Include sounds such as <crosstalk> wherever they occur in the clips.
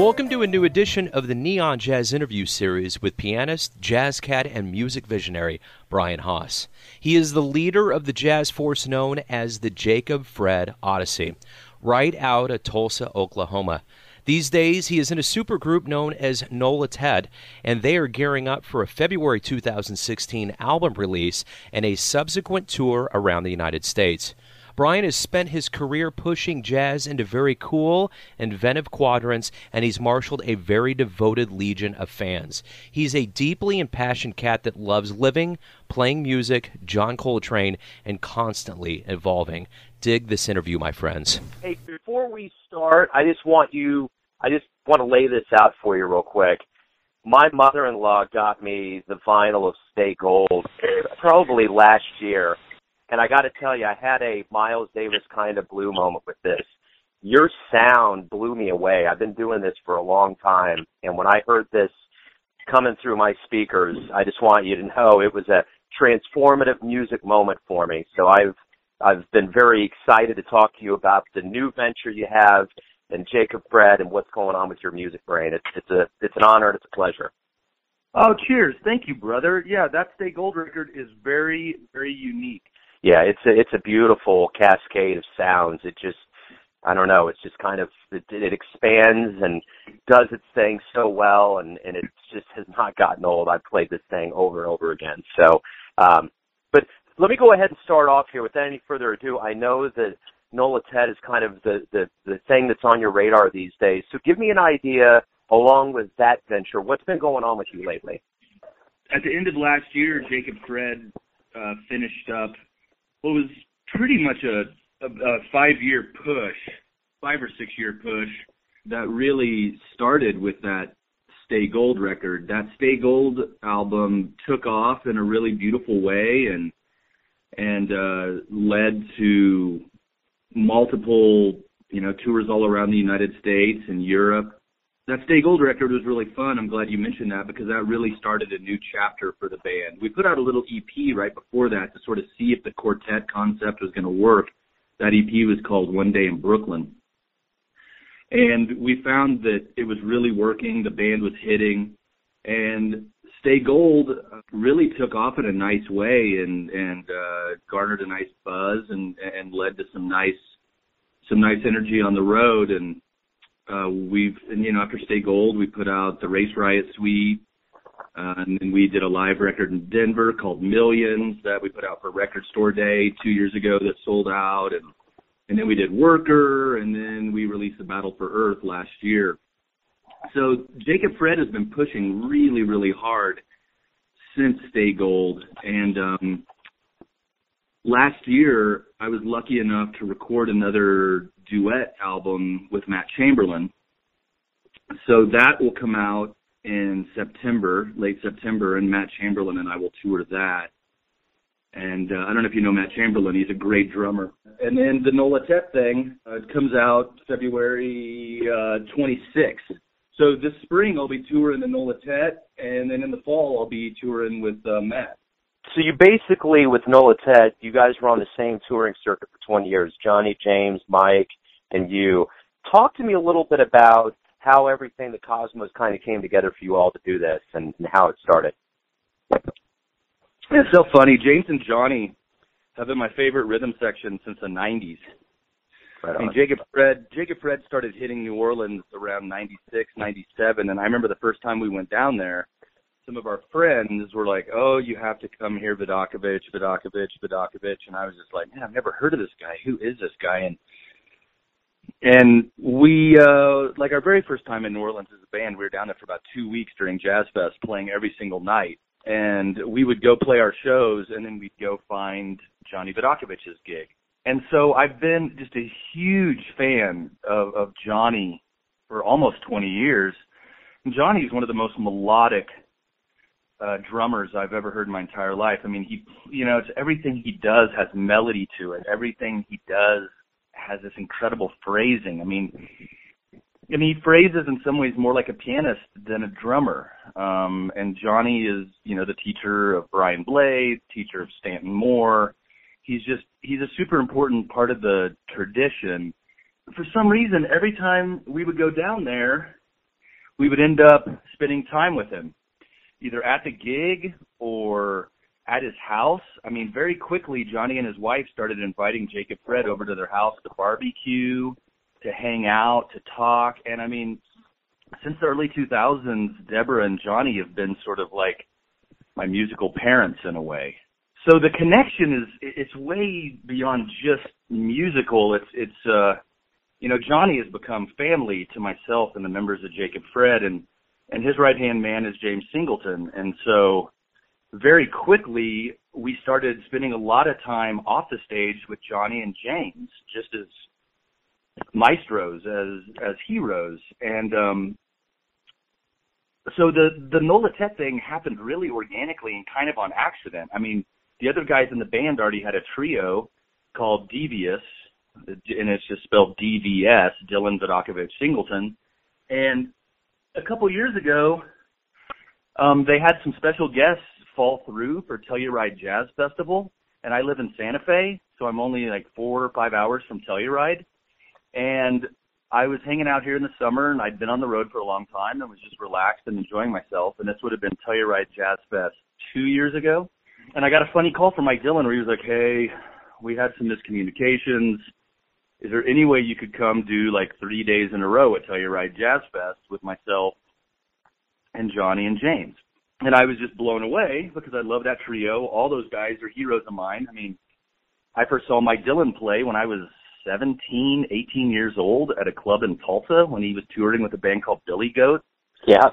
Welcome to a new edition of the Neon Jazz Interview Series with pianist, jazz cat, and music visionary Brian Haas. He is the leader of the jazz force known as the Jacob Fred Odyssey, right out of Tulsa, Oklahoma. These days, he is in a supergroup known as Nolatet, and they are gearing up for a February 2016 album release and a subsequent tour around the United States. Brian has spent his career pushing jazz into very cool, inventive quadrants, and he's marshaled a very devoted legion of fans. He's a deeply impassioned cat that loves living, playing music, John Coltrane, and constantly evolving. Dig this interview, my friends. Hey, before we start, I just want you, I just want to lay this out for you real quick. My mother-in-law got me the vinyl of Stay Gold probably last year and I got to tell you, I had a Miles Davis kind of blue moment with this. Your sound blew me away. I've been doing this for a long time, and when I heard this coming through my speakers, I just want you to know it was a transformative music moment for me. So I've I've been very excited to talk to you about the new venture you have and Jacob Fred and what's going on with your music brain. It's it's a it's an honor and it's a pleasure. Oh, cheers! Thank you, brother. Yeah, that Stay Gold record is very very unique yeah, it's a it's a beautiful cascade of sounds. It just I don't know, it's just kind of it, it expands and does its thing so well and and it just has not gotten old. I've played this thing over and over again. So um but let me go ahead and start off here without any further ado. I know that Nola Ted is kind of the, the the thing that's on your radar these days. So give me an idea along with that venture, what's been going on with you lately? At the end of last year, Jacob Fred uh, finished up what was pretty much a, a, a five year push, five or six year push that really started with that Stay Gold record. That Stay Gold album took off in a really beautiful way and and uh, led to multiple you know tours all around the United States and Europe that Stay Gold record was really fun. I'm glad you mentioned that because that really started a new chapter for the band. We put out a little EP right before that to sort of see if the quartet concept was going to work. That EP was called One Day in Brooklyn. And we found that it was really working, the band was hitting, and Stay Gold really took off in a nice way and and uh garnered a nice buzz and and led to some nice some nice energy on the road and uh, we've, and, you know, after Stay Gold, we put out the Race Riot Suite, uh, and then we did a live record in Denver called Millions that we put out for Record Store Day two years ago that sold out, and and then we did Worker, and then we released the Battle for Earth last year. So Jacob Fred has been pushing really, really hard since Stay Gold, and um, last year I was lucky enough to record another duet album with Matt Chamberlain. So that will come out in September, late September, and Matt Chamberlain and I will tour that. And uh, I don't know if you know Matt Chamberlain; he's a great drummer. And then the Nolatet thing uh, comes out February uh, 26th. So this spring I'll be touring the Nola Ted, and then in the fall I'll be touring with uh, Matt. So you basically, with Nola Ted, you guys were on the same touring circuit for 20 years. Johnny, James, Mike, and you. Talk to me a little bit about how everything, the cosmos, kind of came together for you all to do this, and, and how it started. It's so funny. James and Johnny have been my favorite rhythm section since the 90s. Right I mean, Jacob Fred, Jacob Fred started hitting New Orleans around 96, 97, and I remember the first time we went down there some of our friends were like, "Oh, you have to come here, Vidacovich, Vidacovich, Vidacovich," and I was just like, "Man, I've never heard of this guy. Who is this guy?" And and we uh like our very first time in New Orleans as a band, we were down there for about two weeks during Jazz Fest, playing every single night. And we would go play our shows, and then we'd go find Johnny Vidacovich's gig. And so I've been just a huge fan of, of Johnny for almost 20 years. And Johnny's one of the most melodic uh, drummers I've ever heard in my entire life. I mean, he, you know, it's everything he does has melody to it. Everything he does has this incredible phrasing. I mean, I mean, he phrases in some ways more like a pianist than a drummer. Um, and Johnny is, you know, the teacher of Brian Blade, teacher of Stanton Moore. He's just, he's a super important part of the tradition. For some reason, every time we would go down there, we would end up spending time with him, either at the gig or at his house. I mean, very quickly, Johnny and his wife started inviting Jacob Fred over to their house to barbecue, to hang out, to talk. And I mean, since the early 2000s, Deborah and Johnny have been sort of like my musical parents in a way. So the connection is it's way beyond just musical. It's it's uh you know Johnny has become family to myself and the members of Jacob Fred and and his right hand man is James Singleton and so very quickly we started spending a lot of time off the stage with Johnny and James just as maestros as as heroes and um so the the Nolatet thing happened really organically and kind of on accident. I mean, the other guys in the band already had a trio called Devious, and it's just spelled DVS, Dylan Vidacovich Singleton. And a couple years ago, um, they had some special guests fall through for Telluride Jazz Festival, and I live in Santa Fe, so I'm only like four or five hours from Telluride. And I was hanging out here in the summer, and I'd been on the road for a long time and was just relaxed and enjoying myself. And this would have been Telluride Jazz Fest two years ago. And I got a funny call from Mike Dillon where he was like, "Hey, we had some miscommunications. Is there any way you could come do like three days in a row at Telluride Jazz Fest with myself and Johnny and James?" And I was just blown away because I love that trio. All those guys are heroes of mine. I mean, I first saw Mike Dillon play when I was 17, 18 years old at a club in Tulsa when he was touring with a band called Billy Goat. Yeah.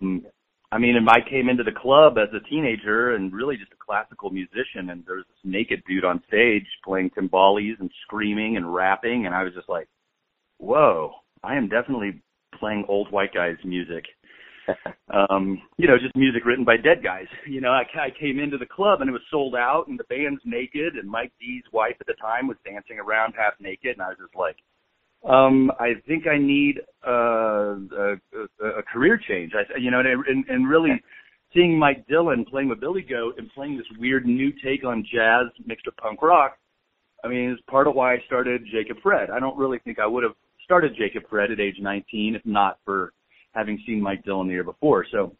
Um, I mean, and Mike came into the club as a teenager and really just a classical musician, and there was this naked dude on stage playing timbales and screaming and rapping, and I was just like, whoa, I am definitely playing old white guys music. Um, you know, just music written by dead guys. <laughs> You know, I, I came into the club and it was sold out, and the band's naked, and Mike D's wife at the time was dancing around half naked, and I was just like, um, I think I need uh, a, a, a career change. I, you know, and, and really seeing Mike Dillon playing with Billy Goat and playing this weird new take on jazz mixed with punk rock. I mean, it's part of why I started Jacob Fred. I don't really think I would have started Jacob Fred at age 19 if not for having seen Mike Dillon the year before. So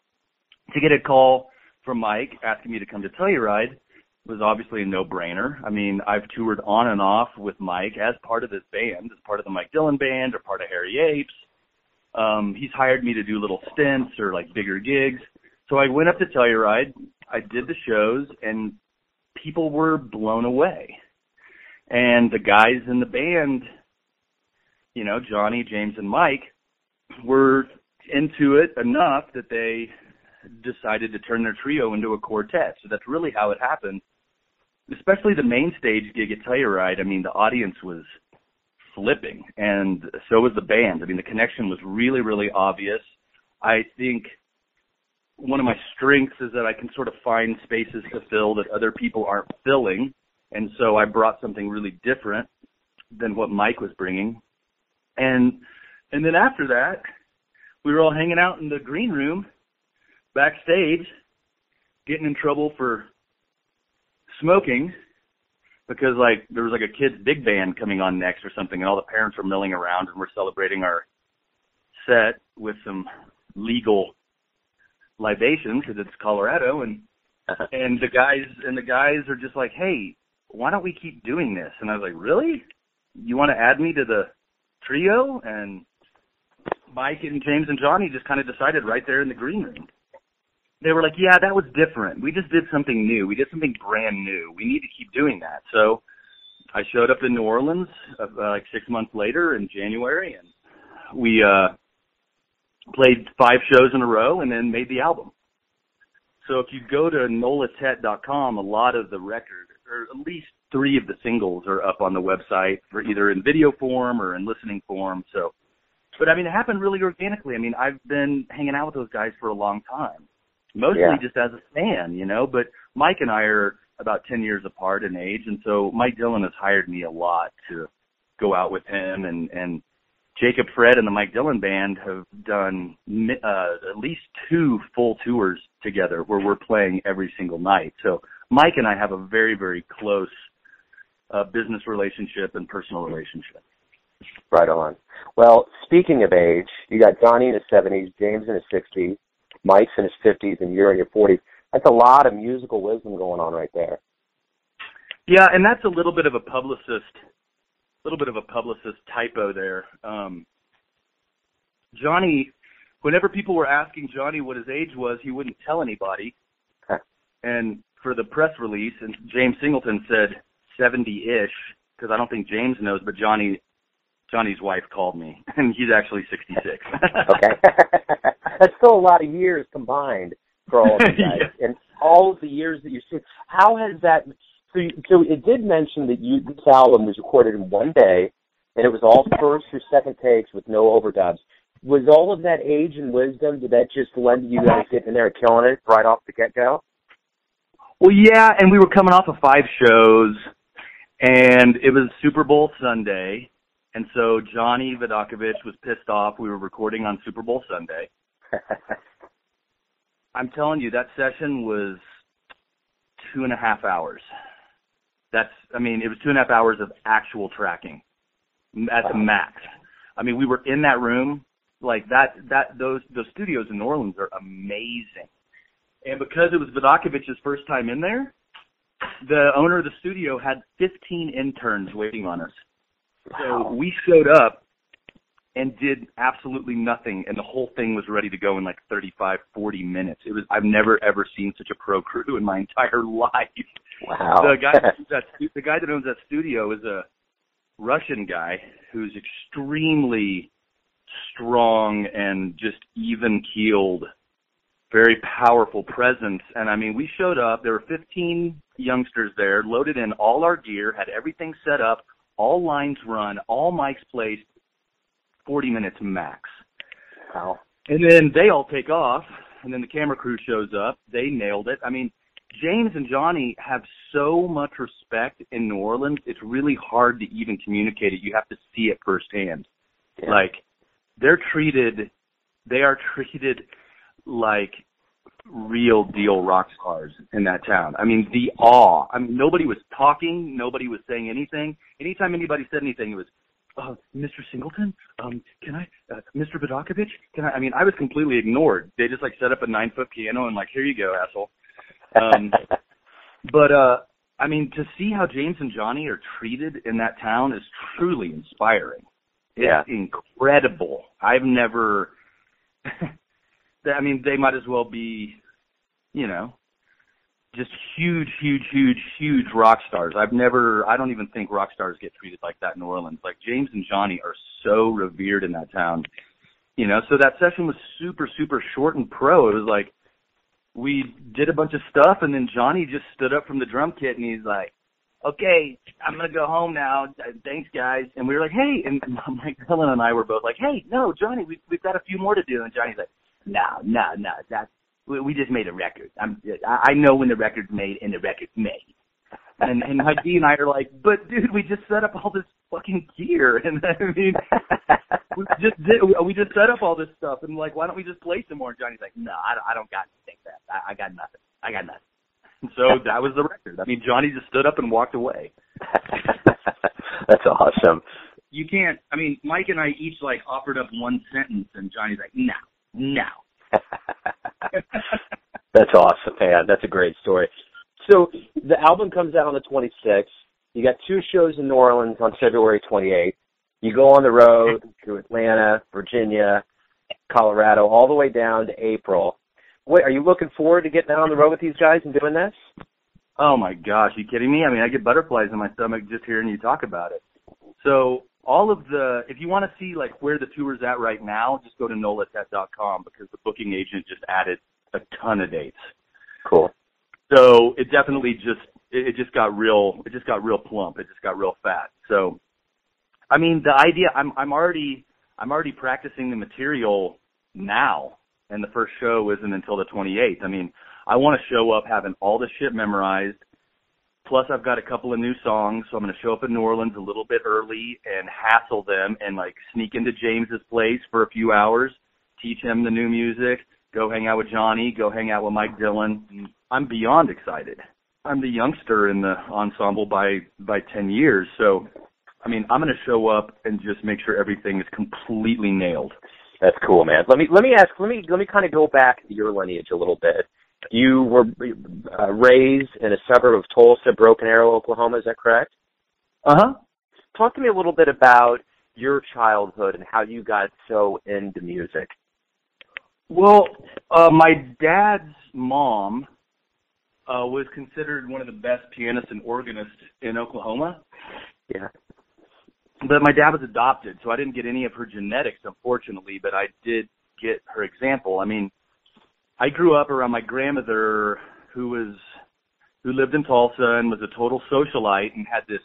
to get a call from Mike asking me to come to Telluride was obviously a no-brainer. I mean, I've toured on and off with Mike as part of this band, as part of the Mike Dillon band or part of Hairy Apes. Um, he's hired me to do little stints or like bigger gigs. So I went up to Telluride, I did the shows, and people were blown away. And the guys in the band, you know, Johnny, James, and Mike, were into it enough that they decided to turn their trio into a quartet. So that's really how it happened. Especially the main stage gig at Telluride. I mean, the audience was flipping, and so was the band. I mean, the connection was really, really obvious. I think one of my strengths is that I can sort of find spaces to fill that other people aren't filling, and so I brought something really different than what Mike was bringing. And and then after that, we were all hanging out in the green room backstage, getting in trouble for smoking because like there was like a kids big band coming on next or something and all the parents were milling around and we're celebrating our set with some legal libations because it's Colorado and <laughs> and the guys and the guys are just like hey why don't we keep doing this? And I was like really? You want to add me to the trio? And Mike and James and Johnny just kind of decided right there in the green room. They were like, yeah, that was different. We just did something new. We did something brand new. We need to keep doing that. So I showed up in New Orleans uh, like six months later in January and we, uh, played five shows in a row and then made the album. So if you go to nolatet.com, a lot of the record, or at least three of the singles are up on the website for either in video form or in listening form. So but I mean, it happened really organically. I mean, I've been hanging out with those guys for a long time, mostly Yeah. just as a fan, you know. But Mike and I are about 10 years apart in age, and so Mike Dillon has hired me a lot to go out with him, and and Jacob Fred and the Mike Dillon band have done mi- uh, at least two full tours together where we're playing every single night. So Mike and I have a very very close uh, business relationship and personal relationship. Right on. Well, speaking of age, you got Johnny in his 70s, James in his 60s, Mike's in his 50s, and you're in your 40s. That's a lot of musical wisdom going on right there. Yeah, and that's a little bit of a publicist, a little bit of a publicist typo there. Um, Johnny, whenever people were asking Johnny what his age was, he wouldn't tell anybody. and for the press release, and James Singleton said 70-ish, because I don't think James knows, but Johnny, Johnny's wife called me, <laughs> and he's actually 66. <laughs> okay, <laughs> that's still a lot of years combined for all of you guys, yeah. and all of the years that you've seen. How has that? So, you, so it did mention that you this album was recorded in one day, and it was all first or second takes with no overdubs. Was all of that age and wisdom? Did that just lend to you guys getting in there and killing it right off the get go? Well, yeah, and we were coming off of five shows, and it was Super Bowl Sunday, and so Johnny Vidacovich was pissed off. We were recording on Super Bowl Sunday. <laughs> I'm telling you, that session was two and a half hours. That's, I mean, it was two and a half hours of actual tracking at the max. I mean, we were in that room like that. That those those studios in New Orleans are amazing. And because it was Vidacovich's first time in there, the owner of the studio had 15 interns waiting on us. Wow. So we showed up and did absolutely nothing and the whole thing was ready to go in like 35 40 minutes it was i've never ever seen such a pro crew <laughs> in my entire life wow the guy that <laughs> the guy that owns that studio is a russian guy who's extremely strong and just even keeled very powerful presence. And I mean, we showed up. There were 15 youngsters there, loaded in all our gear, had everything set up, all lines run, all mics placed, 40 minutes max. Wow. And then they all take off, and then the camera crew shows up. They nailed it. I mean, James and Johnny have so much respect in New Orleans. It's really hard to even communicate it. You have to see it firsthand. Yeah. Like they're treated, they are treated like real deal rock stars in that town. I mean, the awe. I mean, nobody was talking. Nobody was saying anything. Anytime anybody said anything, it was, uh, Mr. Singleton, um, can I, uh, Mr. Vidacovich, can I, I mean, I was completely ignored. They just like set up a nine foot piano and like, here you go, asshole. Um, <laughs> but, uh, I mean, to see how James and Johnny are treated in that town is truly inspiring. It's yeah. incredible. I've never, <laughs> I mean, they might as well be, you know, just huge, huge, huge, huge rock stars. I've never, I don't even think rock stars get treated like that in New Orleans. Like James and Johnny are so revered in that town, you know. So that session was super, super short and pro. It was like we did a bunch of stuff, and then Johnny just stood up from the drum kit and he's like, "Okay, I'm gonna go home now. Thanks, guys." And we were like, "Hey," and <laughs> Mike Dillon and I were both like, "Hey, no, Johnny, we've we've got a few more to do." And Johnny's like no, no, no. That's we, we just made a record. I'm, I know when the record's made and the record's made. And and D and I are like, but dude, we just set up all this fucking gear, <laughs> and I mean, we just did, we just set up all this stuff, and like, why don't we just play some more? And Johnny's like, no, I don't, I don't got anything that. I, I got nothing. I got nothing. And so <laughs> that was the record. I mean, Johnny just stood up and walked away. <laughs> That's awesome. You can't. I mean, Mike and I each like offered up one sentence, and Johnny's like, no, no. <laughs> That's awesome, man. Uh, that's a great story. So the album comes out on the 26th. You got two shows in New Orleans on February 28th. You go on the road to Atlanta, Virginia, Colorado, all the way down to April. Wait, are you looking forward to getting out on the road with these guys and doing this? Oh my gosh, are you kidding me? I mean, I get butterflies in my stomach just hearing you talk about it. So all of the if you want to see like where the tour is at right now, just go to nolatet.com because the booking agent just added a ton of dates. Cool. So it definitely just it, it just got real it just got real plump. It just got real fat. So I mean the idea I'm I'm already I'm already practicing the material now and the first show isn't until the 28th. I mean, I want to show up having all the shit memorized Plus, I've got a couple of new songs, so I'm going to show up in New Orleans a little bit early and hassle them and like sneak into James's place for a few hours, teach him the new music, go hang out with Johnny, go hang out with Mike Dillon. I'm beyond excited. I'm the youngster in the ensemble by by 10 years, so I mean, I'm going to show up and just make sure everything is completely nailed. That's cool, man. Let me let me ask. Let me let me kind of go back to your lineage a little bit. You were uh, raised in a suburb of Tulsa, Broken Arrow, Oklahoma. Is that correct? Uh huh. Talk to me a little bit about your childhood and how you got so into music. Well, uh, my dad's mom uh, was considered one of the best pianists and organists in Oklahoma. Yeah. But my dad was adopted, so I didn't get any of her genetics, unfortunately. But I did get her example. I mean, I grew up around my grandmother, who was who lived in Tulsa and was a total socialite and had this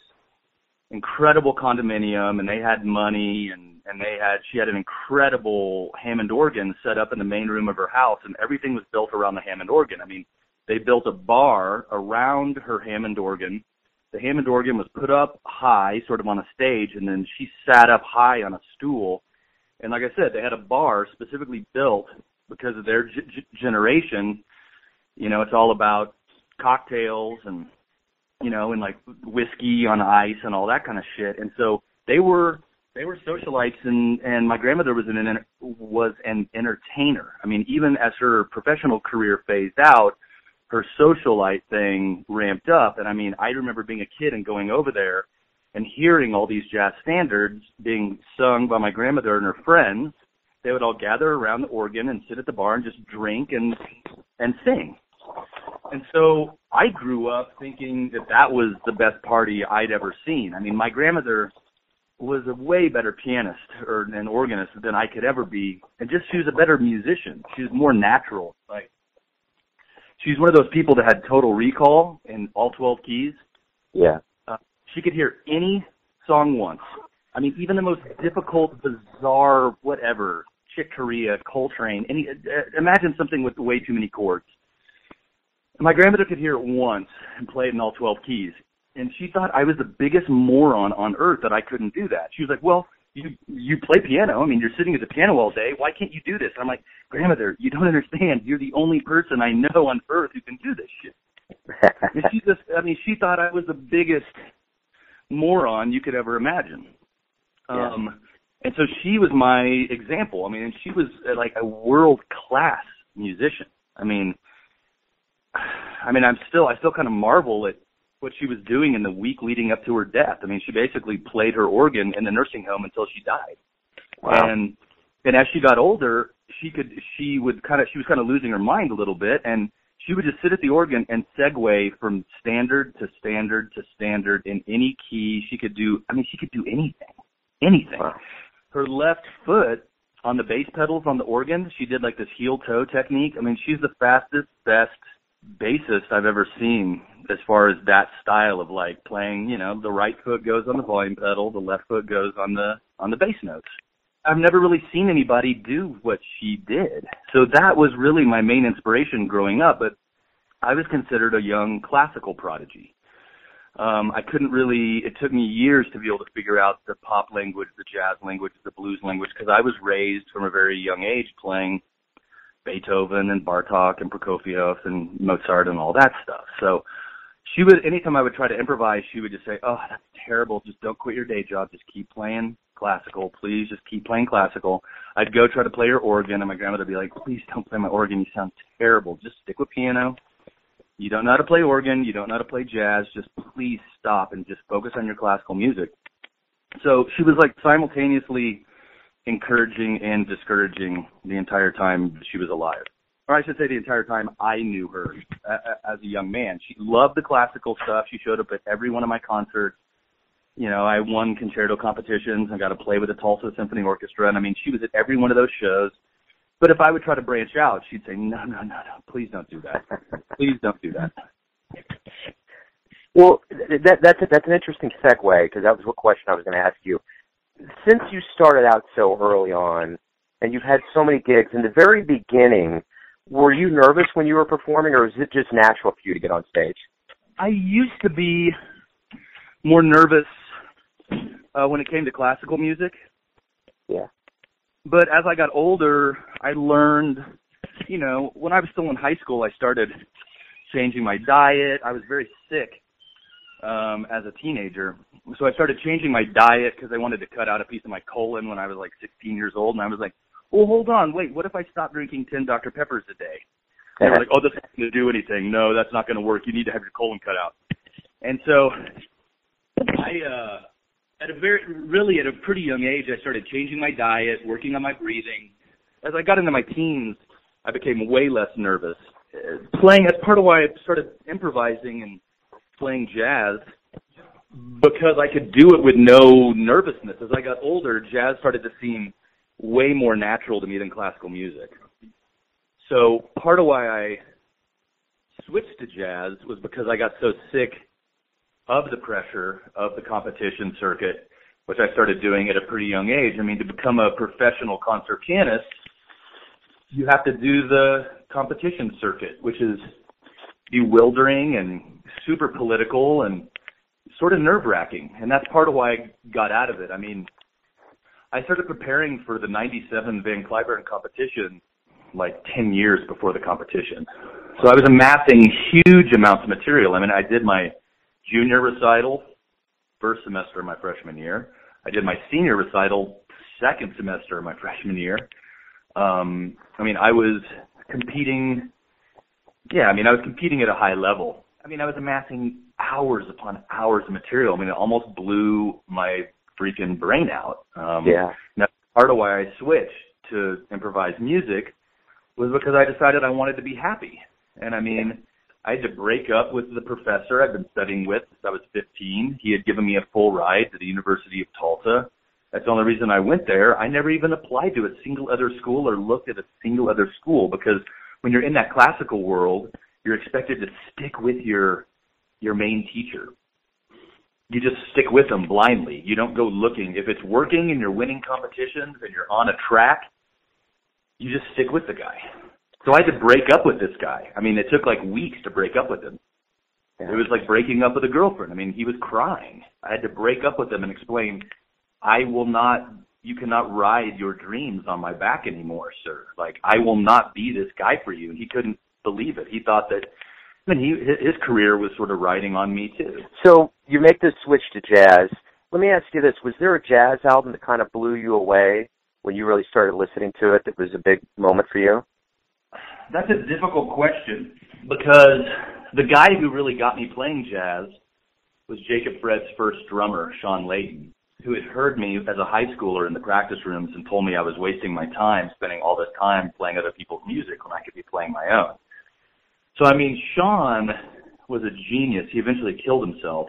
incredible condominium and they had money and and they had she had an incredible Hammond organ set up in the main room of her house and everything was built around the Hammond organ. I mean, they built a bar around her Hammond organ. The Hammond organ was put up high, sort of on a stage, and then she sat up high on a stool. And like I said, they had a bar specifically built because of their g- generation. You know, it's all about cocktails and you know, and like whiskey on ice and all that kind of shit. And so they were they were socialites, and and my grandmother was an was an entertainer. I mean, even as her professional career phased out, her socialite thing ramped up. And I mean, I remember being a kid and going over there and hearing all these jazz standards being sung by my grandmother and her friends. They would all gather around the organ and sit at the bar and just drink and and sing. And so I grew up thinking that that was the best party I'd ever seen. I mean, my grandmother was a way better pianist or an organist than I could ever be, and just she was a better musician. She was more natural. Like she's one of those people that had total recall in all 12 keys. Yeah. Uh, she could hear any song once. I mean, even the most difficult, bizarre, whatever, Chick Corea, Coltrane. Any uh, imagine something with way too many chords my grandmother could hear it once and play it in all 12 keys. And she thought I was the biggest moron on earth that I couldn't do that. She was like, well, you you play piano. I mean, you're sitting at the piano all day. Why can't you do this? And I'm like, grandmother, you don't understand. You're the only person I know on earth who can do this shit. <laughs> and she just, I mean, she thought I was the biggest moron you could ever imagine. Yeah. Um, and so she was my example. I mean, and she was uh, like a world class musician. I mean, <sighs> I mean, I'm still, I still kind of marvel at what she was doing in the week leading up to her death. I mean, she basically played her organ in the nursing home until she died. Wow. And, and as she got older, she could, she would kind of, she was kind of losing her mind a little bit and she would just sit at the organ and segue from standard to standard to standard in any key. She could do, I mean, she could do anything, anything. Wow. Her left foot on the bass pedals on the organ, she did like this heel toe technique. I mean, she's the fastest, best bassist I've ever seen as far as that style of like playing, you know, the right foot goes on the volume pedal, the left foot goes on the on the bass notes. I've never really seen anybody do what she did. So that was really my main inspiration growing up, but I was considered a young classical prodigy. Um, I couldn't really, it took me years to be able to figure out the pop language, the jazz language, the blues language, because I was raised from a very young age playing Beethoven and Bartok and Prokofiev and Mozart and all that stuff. So she would anytime I would try to improvise, she would just say, "Oh, that's terrible. Just don't quit your day job. Just keep playing classical, please. Just keep playing classical." I'd go try to play her organ, and my grandmother would be like, "Please don't play my organ. You sound terrible. Just stick with piano. You don't know how to play organ. You don't know how to play jazz. Just please stop and just focus on your classical music." So she was like simultaneously encouraging and discouraging the entire time she was alive. Or I should say the entire time I knew her as a young man. She loved the classical stuff. She showed up at every one of my concerts. You know, I won concerto competitions and got to play with the Tulsa Symphony Orchestra. And I mean, she was at every one of those shows. But if I would try to branch out, she'd say, no, no, no, no, please don't do that. Please don't do that. Well, that, that's a, that's an interesting segue because that was what question I was going to ask you since you started out so early on and you've had so many gigs in the very beginning were you nervous when you were performing or was it just natural for you to get on stage i used to be more nervous uh when it came to classical music yeah but as i got older i learned you know when i was still in high school i started changing my diet i was very sick um, as a teenager. So I started changing my diet because I wanted to cut out a piece of my colon when I was like 16 years old, and I was like, well, hold on, wait, what if I stop drinking 10 Dr. Peppers a day? They were like, oh, that's not going to do anything. No, that's not going to work. You need to have your colon cut out. And so I, uh, at a very, really at a pretty young age, I started changing my diet, working on my breathing. As I got into my teens, I became way less nervous. Uh, playing, that's part of why I started improvising and playing jazz because I could do it with no nervousness. As I got older, jazz started to seem way more natural to me than classical music. So part of why I switched to jazz was because I got so sick of the pressure of the competition circuit, which I started doing at a pretty young age. I mean, to become a professional concert pianist, you have to do the competition circuit, which is bewildering and super political and sort of nerve wracking. And that's part of why I got out of it. I mean, I started preparing for the 97 Van Cliburn competition like 10 years before the competition. So I was amassing huge amounts of material. I mean, I did my junior recital first semester of my freshman year. I did my senior recital second semester of my <laughs> freshman year. Um, I mean, I was competing. Yeah, I mean, I was competing at a high level. I mean, I was amassing hours upon hours of material. I mean, it almost blew my freaking brain out. Um, yeah. Now, part of why I switched to improvised music was because I decided I wanted to be happy. And I mean, I had to break up with the professor I'd been studying with since I was 15. He had given me a full ride to the University of Tulsa. That's the only reason I went there. I never even applied to a single other school or looked at a single other school because when you're in that classical world, you're expected to stick with your your main teacher. You just stick with them blindly. You don't go looking. If it's working and you're winning competitions and you're on a track, you just stick with the guy. So I had to break up with this guy. I mean, it took like weeks to break up with him. Yeah. It was like breaking up with a girlfriend. I mean, he was crying. I had to break up with him and explain, I will not, you cannot ride your dreams on my back anymore, sir. Like, I will not be this guy for you. And he couldn't believe it. He thought that, I mean, he, his career was sort of riding on me too. So you make this switch to jazz. Let me ask you this. Was there a jazz album that kind of blew you away when you really started listening to it that was a big moment for you? That's a difficult question because the guy who really got me playing jazz was Jacob Fred's first drummer, Sean Layden, who had heard me as a high schooler in the practice rooms and told me I was wasting my time spending all this time playing other people's music when I could be playing my own. So I mean, Sean was a genius. He eventually killed himself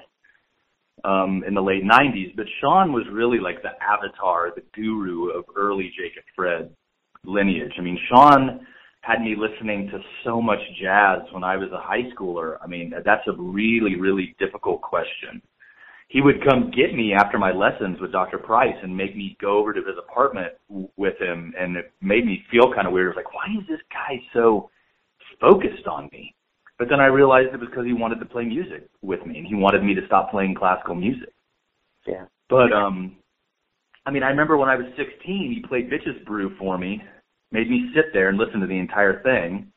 um, in the late 90s, but Sean was really like the avatar, the guru of early Jacob Fred lineage. I mean, Sean had me listening to so much jazz when I was a high schooler. I mean, that's a really, really difficult question. He would come get me after my lessons with Dr. Price and make me go over to his apartment with him, and it made me feel kind of weird. It was like, why is this guy so focused on me? But then I realized it was because he wanted to play music with me and he wanted me to stop playing classical music. Yeah. But um I mean, I remember when I was 16, he played Bitches Brew for me, made me sit there and listen to the entire thing,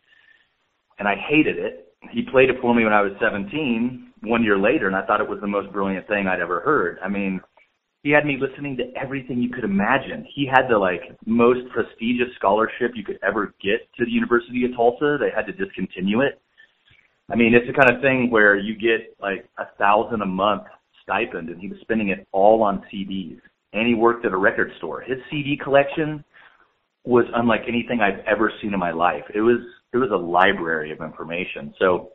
and I hated it. He played it for me when I was 17, one year later, and I thought it was the most brilliant thing I'd ever heard. I mean, he had me listening to everything you could imagine. He had the like most prestigious scholarship you could ever get to the University of Tulsa. They had to discontinue it I mean, it's the kind of thing where you get like a thousand a month stipend, and he was spending it all on CDs. And he worked at a record store. His CD collection was unlike anything I've ever seen in my life. It was it was a library of information. So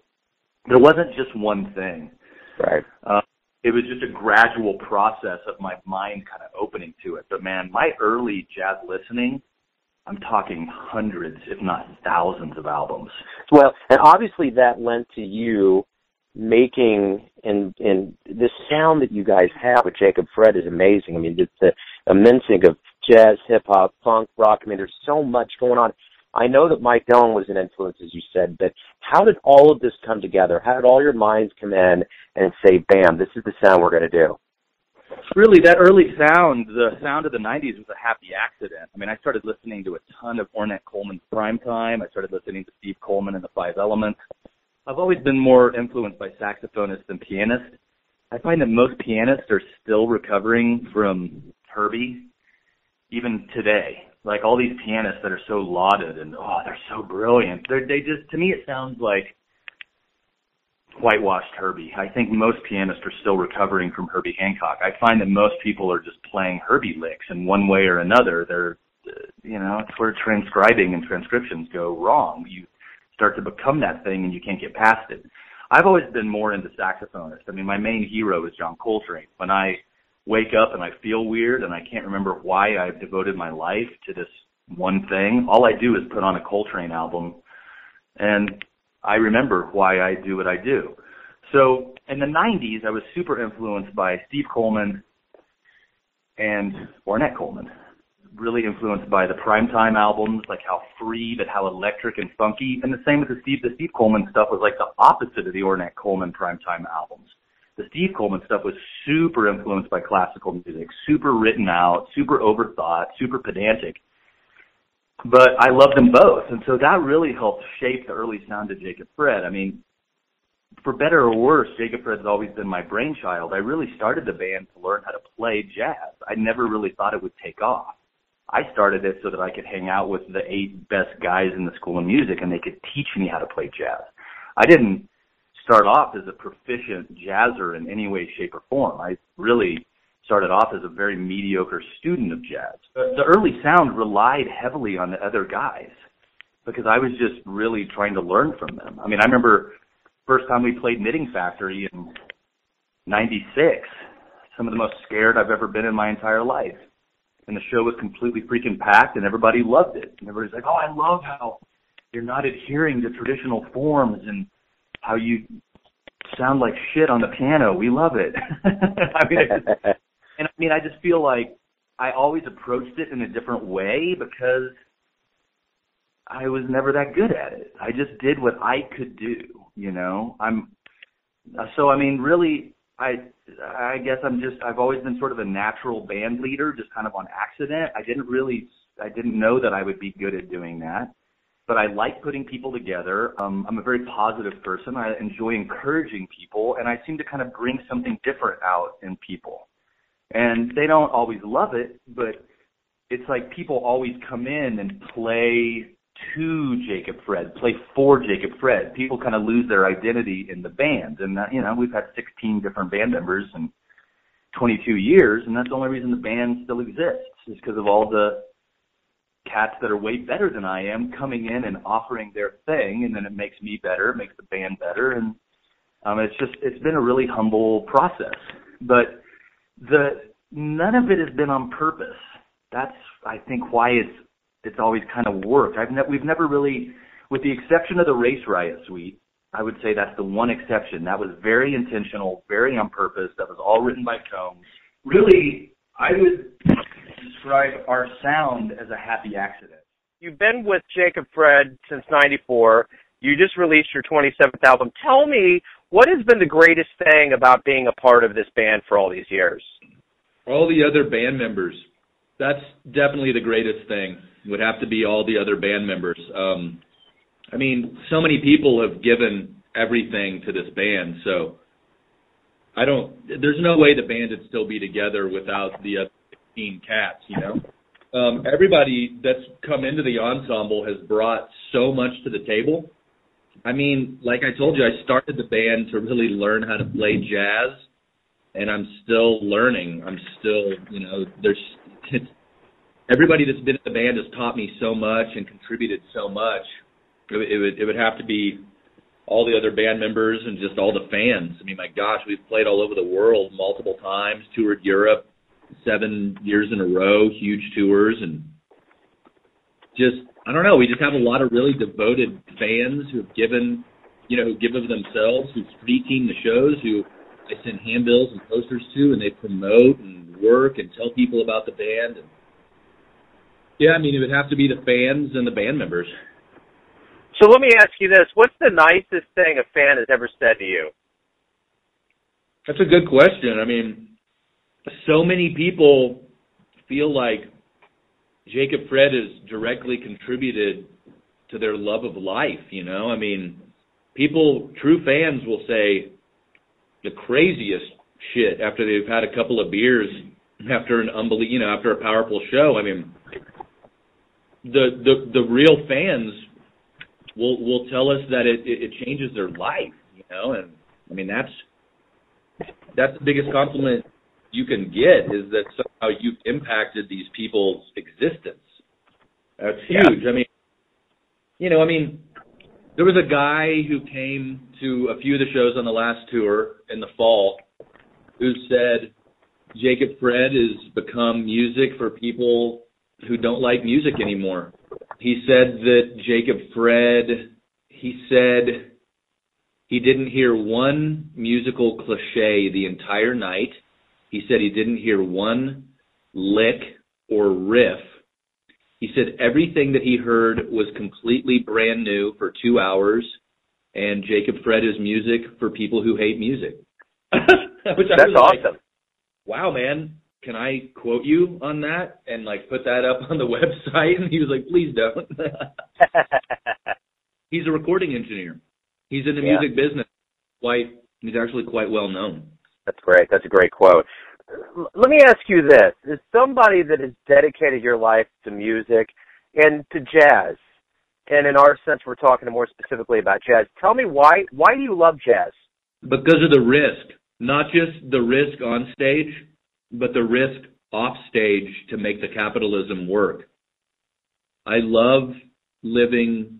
there wasn't just one thing. Right. Uh, it was just a gradual process of my mind kind of opening to it. But man, my early jazz listening I'm talking hundreds, if not thousands of albums. Well, and obviously that lent to you making and and the sound that you guys have with Jacob Fred is amazing. I mean, it's the immensing of jazz, hip hop, punk, rock. I mean, there's so much going on. I know that Mike Dillon was an influence, as you said, but how did all of this come together? How did all your minds come in and say, "Bam, this is the sound we're going to do"? really that early sound, the sound of the 90s was a happy accident. I mean, I started listening to a ton of Ornette Coleman's Prime Time. I started listening to Steve Coleman and the Five Elements. I've always been more influenced by saxophonists than pianists. I find that most pianists are still recovering from Herbie, even today. Like all these pianists that are so lauded and oh, they're so brilliant. They're, they just to me it sounds like whitewashed Herbie. I think most pianists are still recovering from Herbie Hancock. I find that most people are just playing Herbie licks in one way or another. They're, uh, you know, it's where transcribing and transcriptions go wrong. You start to become that thing and you can't get past it. I've always been more into saxophonists. I mean, my main hero is John Coltrane. When I wake up and I feel weird and I can't remember why I've devoted my life to this one thing, all I do is put on a Coltrane album and I remember why I do what I do. So in the 90s, I was super influenced by Steve Coleman and Ornette Coleman. Really influenced by the primetime albums, like how free but how electric and funky. And the same with the Steve. The Steve Coleman stuff was like the opposite of the Ornette Coleman primetime albums. The Steve Coleman stuff was super influenced by classical music, super written out, super overthought, super pedantic but I loved them both, and so that really helped shape the early sound of Jacob Fred. I mean, for better or worse, Jacob Fred's always been my brainchild. I really started the band to learn how to play jazz. I never really thought it would take off. I started it so that I could hang out with the eight best guys in the school of music and they could teach me how to play jazz. I didn't start off as a proficient jazzer in any way, shape, or form. I really started off as a very mediocre student of jazz. The early sound relied heavily on the other guys because I was just really trying to learn from them. I mean, I remember first time we played Knitting Factory in 96, some of the most scared I've ever been in my entire life. And the show was completely freaking packed and everybody loved it. And everybody's like, oh, I love how you're not adhering to traditional forms and how you sound like shit on the piano. We love it. <laughs> I mean, <laughs> and I mean, I just feel like I always approached it in a different way because I was never that good at it. I just did what I could do, you know. I'm uh, so I mean, really I I guess I'm just I've always been sort of a natural band leader just kind of on accident. I didn't really I didn't know that I would be good at doing that. But I like putting people together. Um, I'm a very positive person. I enjoy encouraging people, and I seem to kind of bring something different out in people and they don't always love it, but it's like people always come in and play to Jacob Fred, play for Jacob Fred. People kind of lose their identity in the band, and uh, you know we've had 16 different band members in 22 years, and that's the only reason the band still exists is because of all the cats that are way better than I am coming in and offering their thing, and then it makes me better, it makes the band better, and um, it's just it's been a really humble process, but the none of it has been on purpose. That's I think why it's it's always kind of worked. I've ne- we've never really, with the exception of the Race Riot suite, I would say that's the one exception. That was very intentional, very on purpose. That was all written by Combs. Really, I would describe our sound as a happy accident. You've been with Jacob Fred since '94. You just released your 27th album. Tell me what has been the greatest thing about being a part of this band for all these years? All the other band members. That's definitely the greatest thing. Would have to be all the other band members. Um, I mean, so many people have given everything to this band, so I don't. There's no way the band would still be together without the other 15 cats. You know, um, everybody that's come into the ensemble has brought so much to the table I mean, like I told you, I started the band to really learn how to play jazz, and I'm still learning. I'm still, you know, there's everybody that's been in the band has taught me so much and contributed so much. It, it would it would have to be all the other band members and just all the fans. I mean, my gosh, we've played all over the world multiple times, toured Europe seven years in a row, huge tours, and just I don't know. We just have a lot of really devoted fans who have given, you know, who give of themselves, who free team the shows, who I send handbills and posters to, and they promote and work and tell people about the band. And yeah, I mean, it would have to be the fans and the band members. So let me ask you this: What's the nicest thing a fan has ever said to you? That's a good question. I mean, so many people feel like Jacob Fred has directly contributed to their love of life, you know? I mean, people, true fans will say the craziest shit after they've had a couple of beers after an unbelievable, you know, after a powerful show. I mean, the the the real fans will will tell us that it it, it changes their life, you know, and I mean that's that's the biggest compliment you can get is that somehow you've impacted these people's existence. That's huge. Yeah. I mean, you know, I mean, there was a guy who came to a few of the shows on the last tour in the fall who said Jacob Fred has become music for people who don't like music anymore. He said that Jacob Fred, he said he didn't hear one musical cliche the entire night. He said he didn't hear one lick or riff. He said everything that he heard was completely brand new for two hours, and Jacob Fred is music for people who hate music. <laughs> That's awesome. Like, wow, man, can I quote you on that and like put that up on the <laughs> website? And he was like, please don't. <laughs> he's a recording engineer. He's in the yeah. music business. Quite, he's actually quite well known. That's great. That's a great quote. Let me ask you this: As somebody that has dedicated your life to music and to jazz, and in our sense, we're talking more specifically about jazz. Tell me why why do you love jazz? Because of the risk, not just the risk on stage, but the risk off stage to make the capitalism work. I love living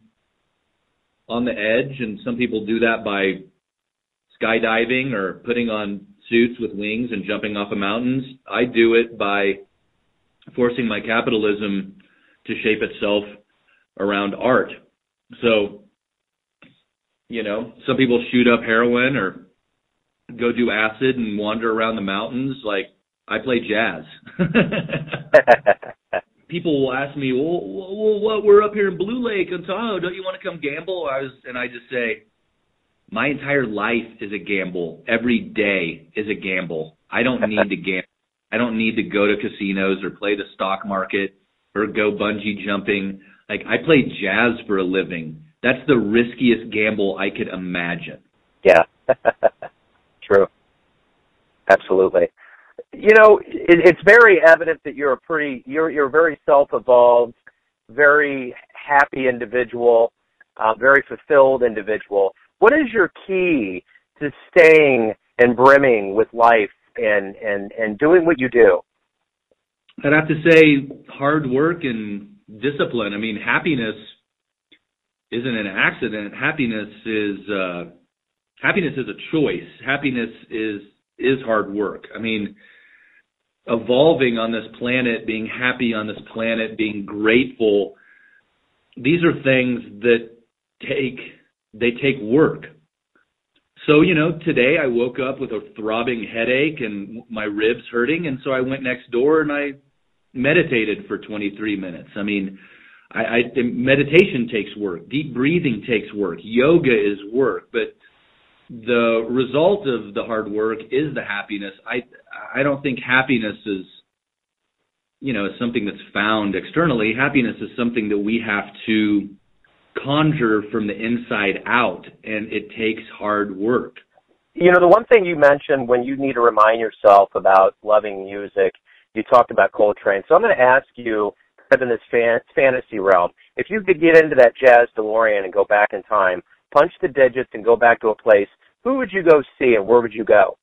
on the edge, and some people do that by skydiving or putting on suits with wings and jumping off of mountains. I do it by forcing my capitalism to shape itself around art. So, you know, some people shoot up heroin or go do acid and wander around the mountains. Like, I play jazz. <laughs> people will ask me, well, well, what? We're up here in Blue Lake, Ontario. Don't you want to come gamble? I was, and I just say, my entire life is a gamble. Every day is a gamble. I don't <laughs> need to gamble. I don't need to go to casinos or play the stock market or go bungee jumping. Like I play jazz for a living. That's the riskiest gamble I could imagine. Yeah. <laughs> True. Absolutely. You know, it, it's very evident that you're a pretty you're you're a very self-evolved, very happy individual, uh, very fulfilled individual. What is your key to staying and brimming with life and and and doing what you do? I'd have to say hard work and discipline. I mean, happiness isn't an accident. Happiness is uh, happiness is a choice. Happiness is is hard work. I mean, evolving on this planet, being happy on this planet, being grateful. These are things that take they take work. So, you know, today I woke up with a throbbing headache and my ribs hurting. And so I went next door and I meditated for 23 minutes. I mean, I, I meditation takes work. Deep breathing takes work. Yoga is work, but the result of the hard work is the happiness. I, I don't think happiness is, you know, something that's found externally. Happiness is something that we have to conjure from the inside out, and it takes hard work. You know, the one thing you mentioned when you need to remind yourself about loving music, you talked about Coltrane. So I'm going to ask you, kind of in this fan- fantasy realm, if you could get into that jazz DeLorean and go back in time, punch the digits and go back to a place, who would you go see and where would you go?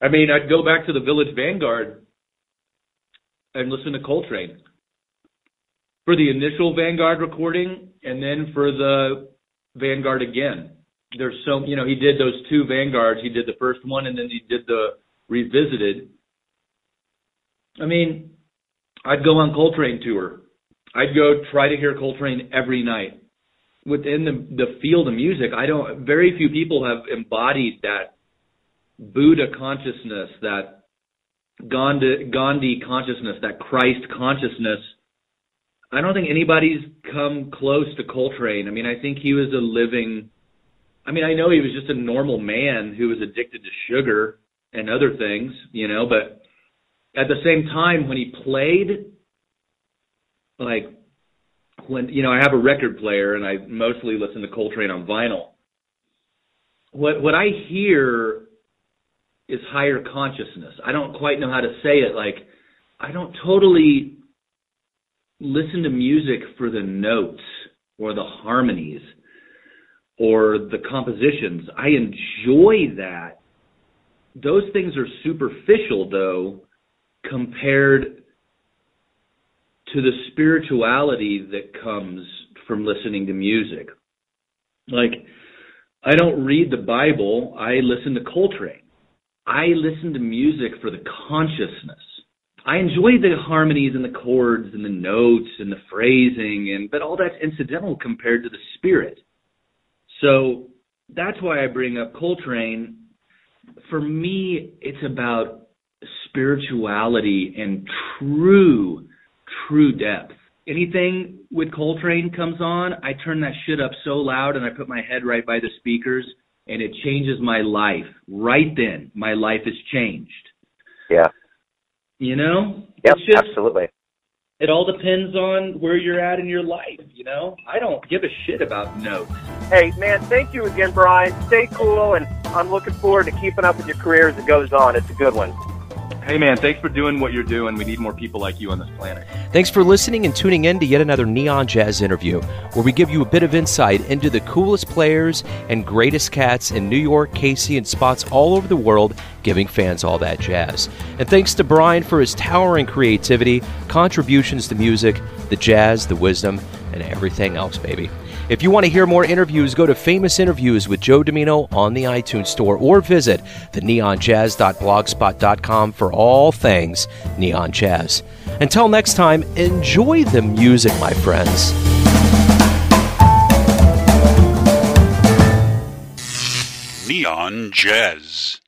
I mean, I'd go back to the Village Vanguard and listen to Coltrane for the initial Vanguard recording and then for the Vanguard again. There's so you know he did those two Vanguards. He did the first one and then he did the revisited. I mean, I'd go on Coltrane tour. I'd go try to hear Coltrane every night. Within the the field of music, I don't. Very few people have embodied that Buddha consciousness, that Gandhi, Gandhi consciousness, that Christ consciousness I don't think anybody's come close to Coltrane. I mean, I think he was a living. I mean, I know he was just a normal man who was addicted to sugar and other things, you know, but at the same time, when he played, like, when, you know, I have a record player and I mostly listen to Coltrane on vinyl. What, what I hear is higher consciousness. I don't quite know how to say it. Like, I don't totally listen to music for the notes or the harmonies or the compositions. I enjoy that. Those things are superficial, though, compared to the spirituality that comes from listening to music. Like, I don't read the Bible, I listen to Coltrane. I listen to music for the consciousness. I enjoy the harmonies and the chords and the notes and the phrasing and but all that's incidental compared to the spirit. So that's why I bring up Coltrane. For me, it's about spirituality and true, true depth. Anything with Coltrane comes on, I turn that shit up so loud and I put my head right by the speakers and it changes my life. Right then, my life is changed. Yeah. You know? Yep, it's just, absolutely. It all depends on where you're at in your life, you know? I don't give a shit about notes. Hey, man, thank you again, Brian. Stay cool, and I'm looking forward to keeping up with your career as it goes on. It's a good one. Hey, man, thanks for doing what you're doing. We need more people like you on this planet. Thanks for listening and tuning in to yet another Neon Jazz interview, where we give you a bit of insight into the coolest players and greatest cats in New York, KC, and spots all over the world, giving fans all that jazz. And thanks to Brian for his towering creativity, contributions to music, the jazz, the wisdom, and everything else, baby. If you want to hear more interviews, go to Famous Interviews with Joe Dimino on the iTunes Store or visit the neonjazz.blogspot.com for all things neon jazz. Until next time, enjoy the music, my friends. Neon Jazz.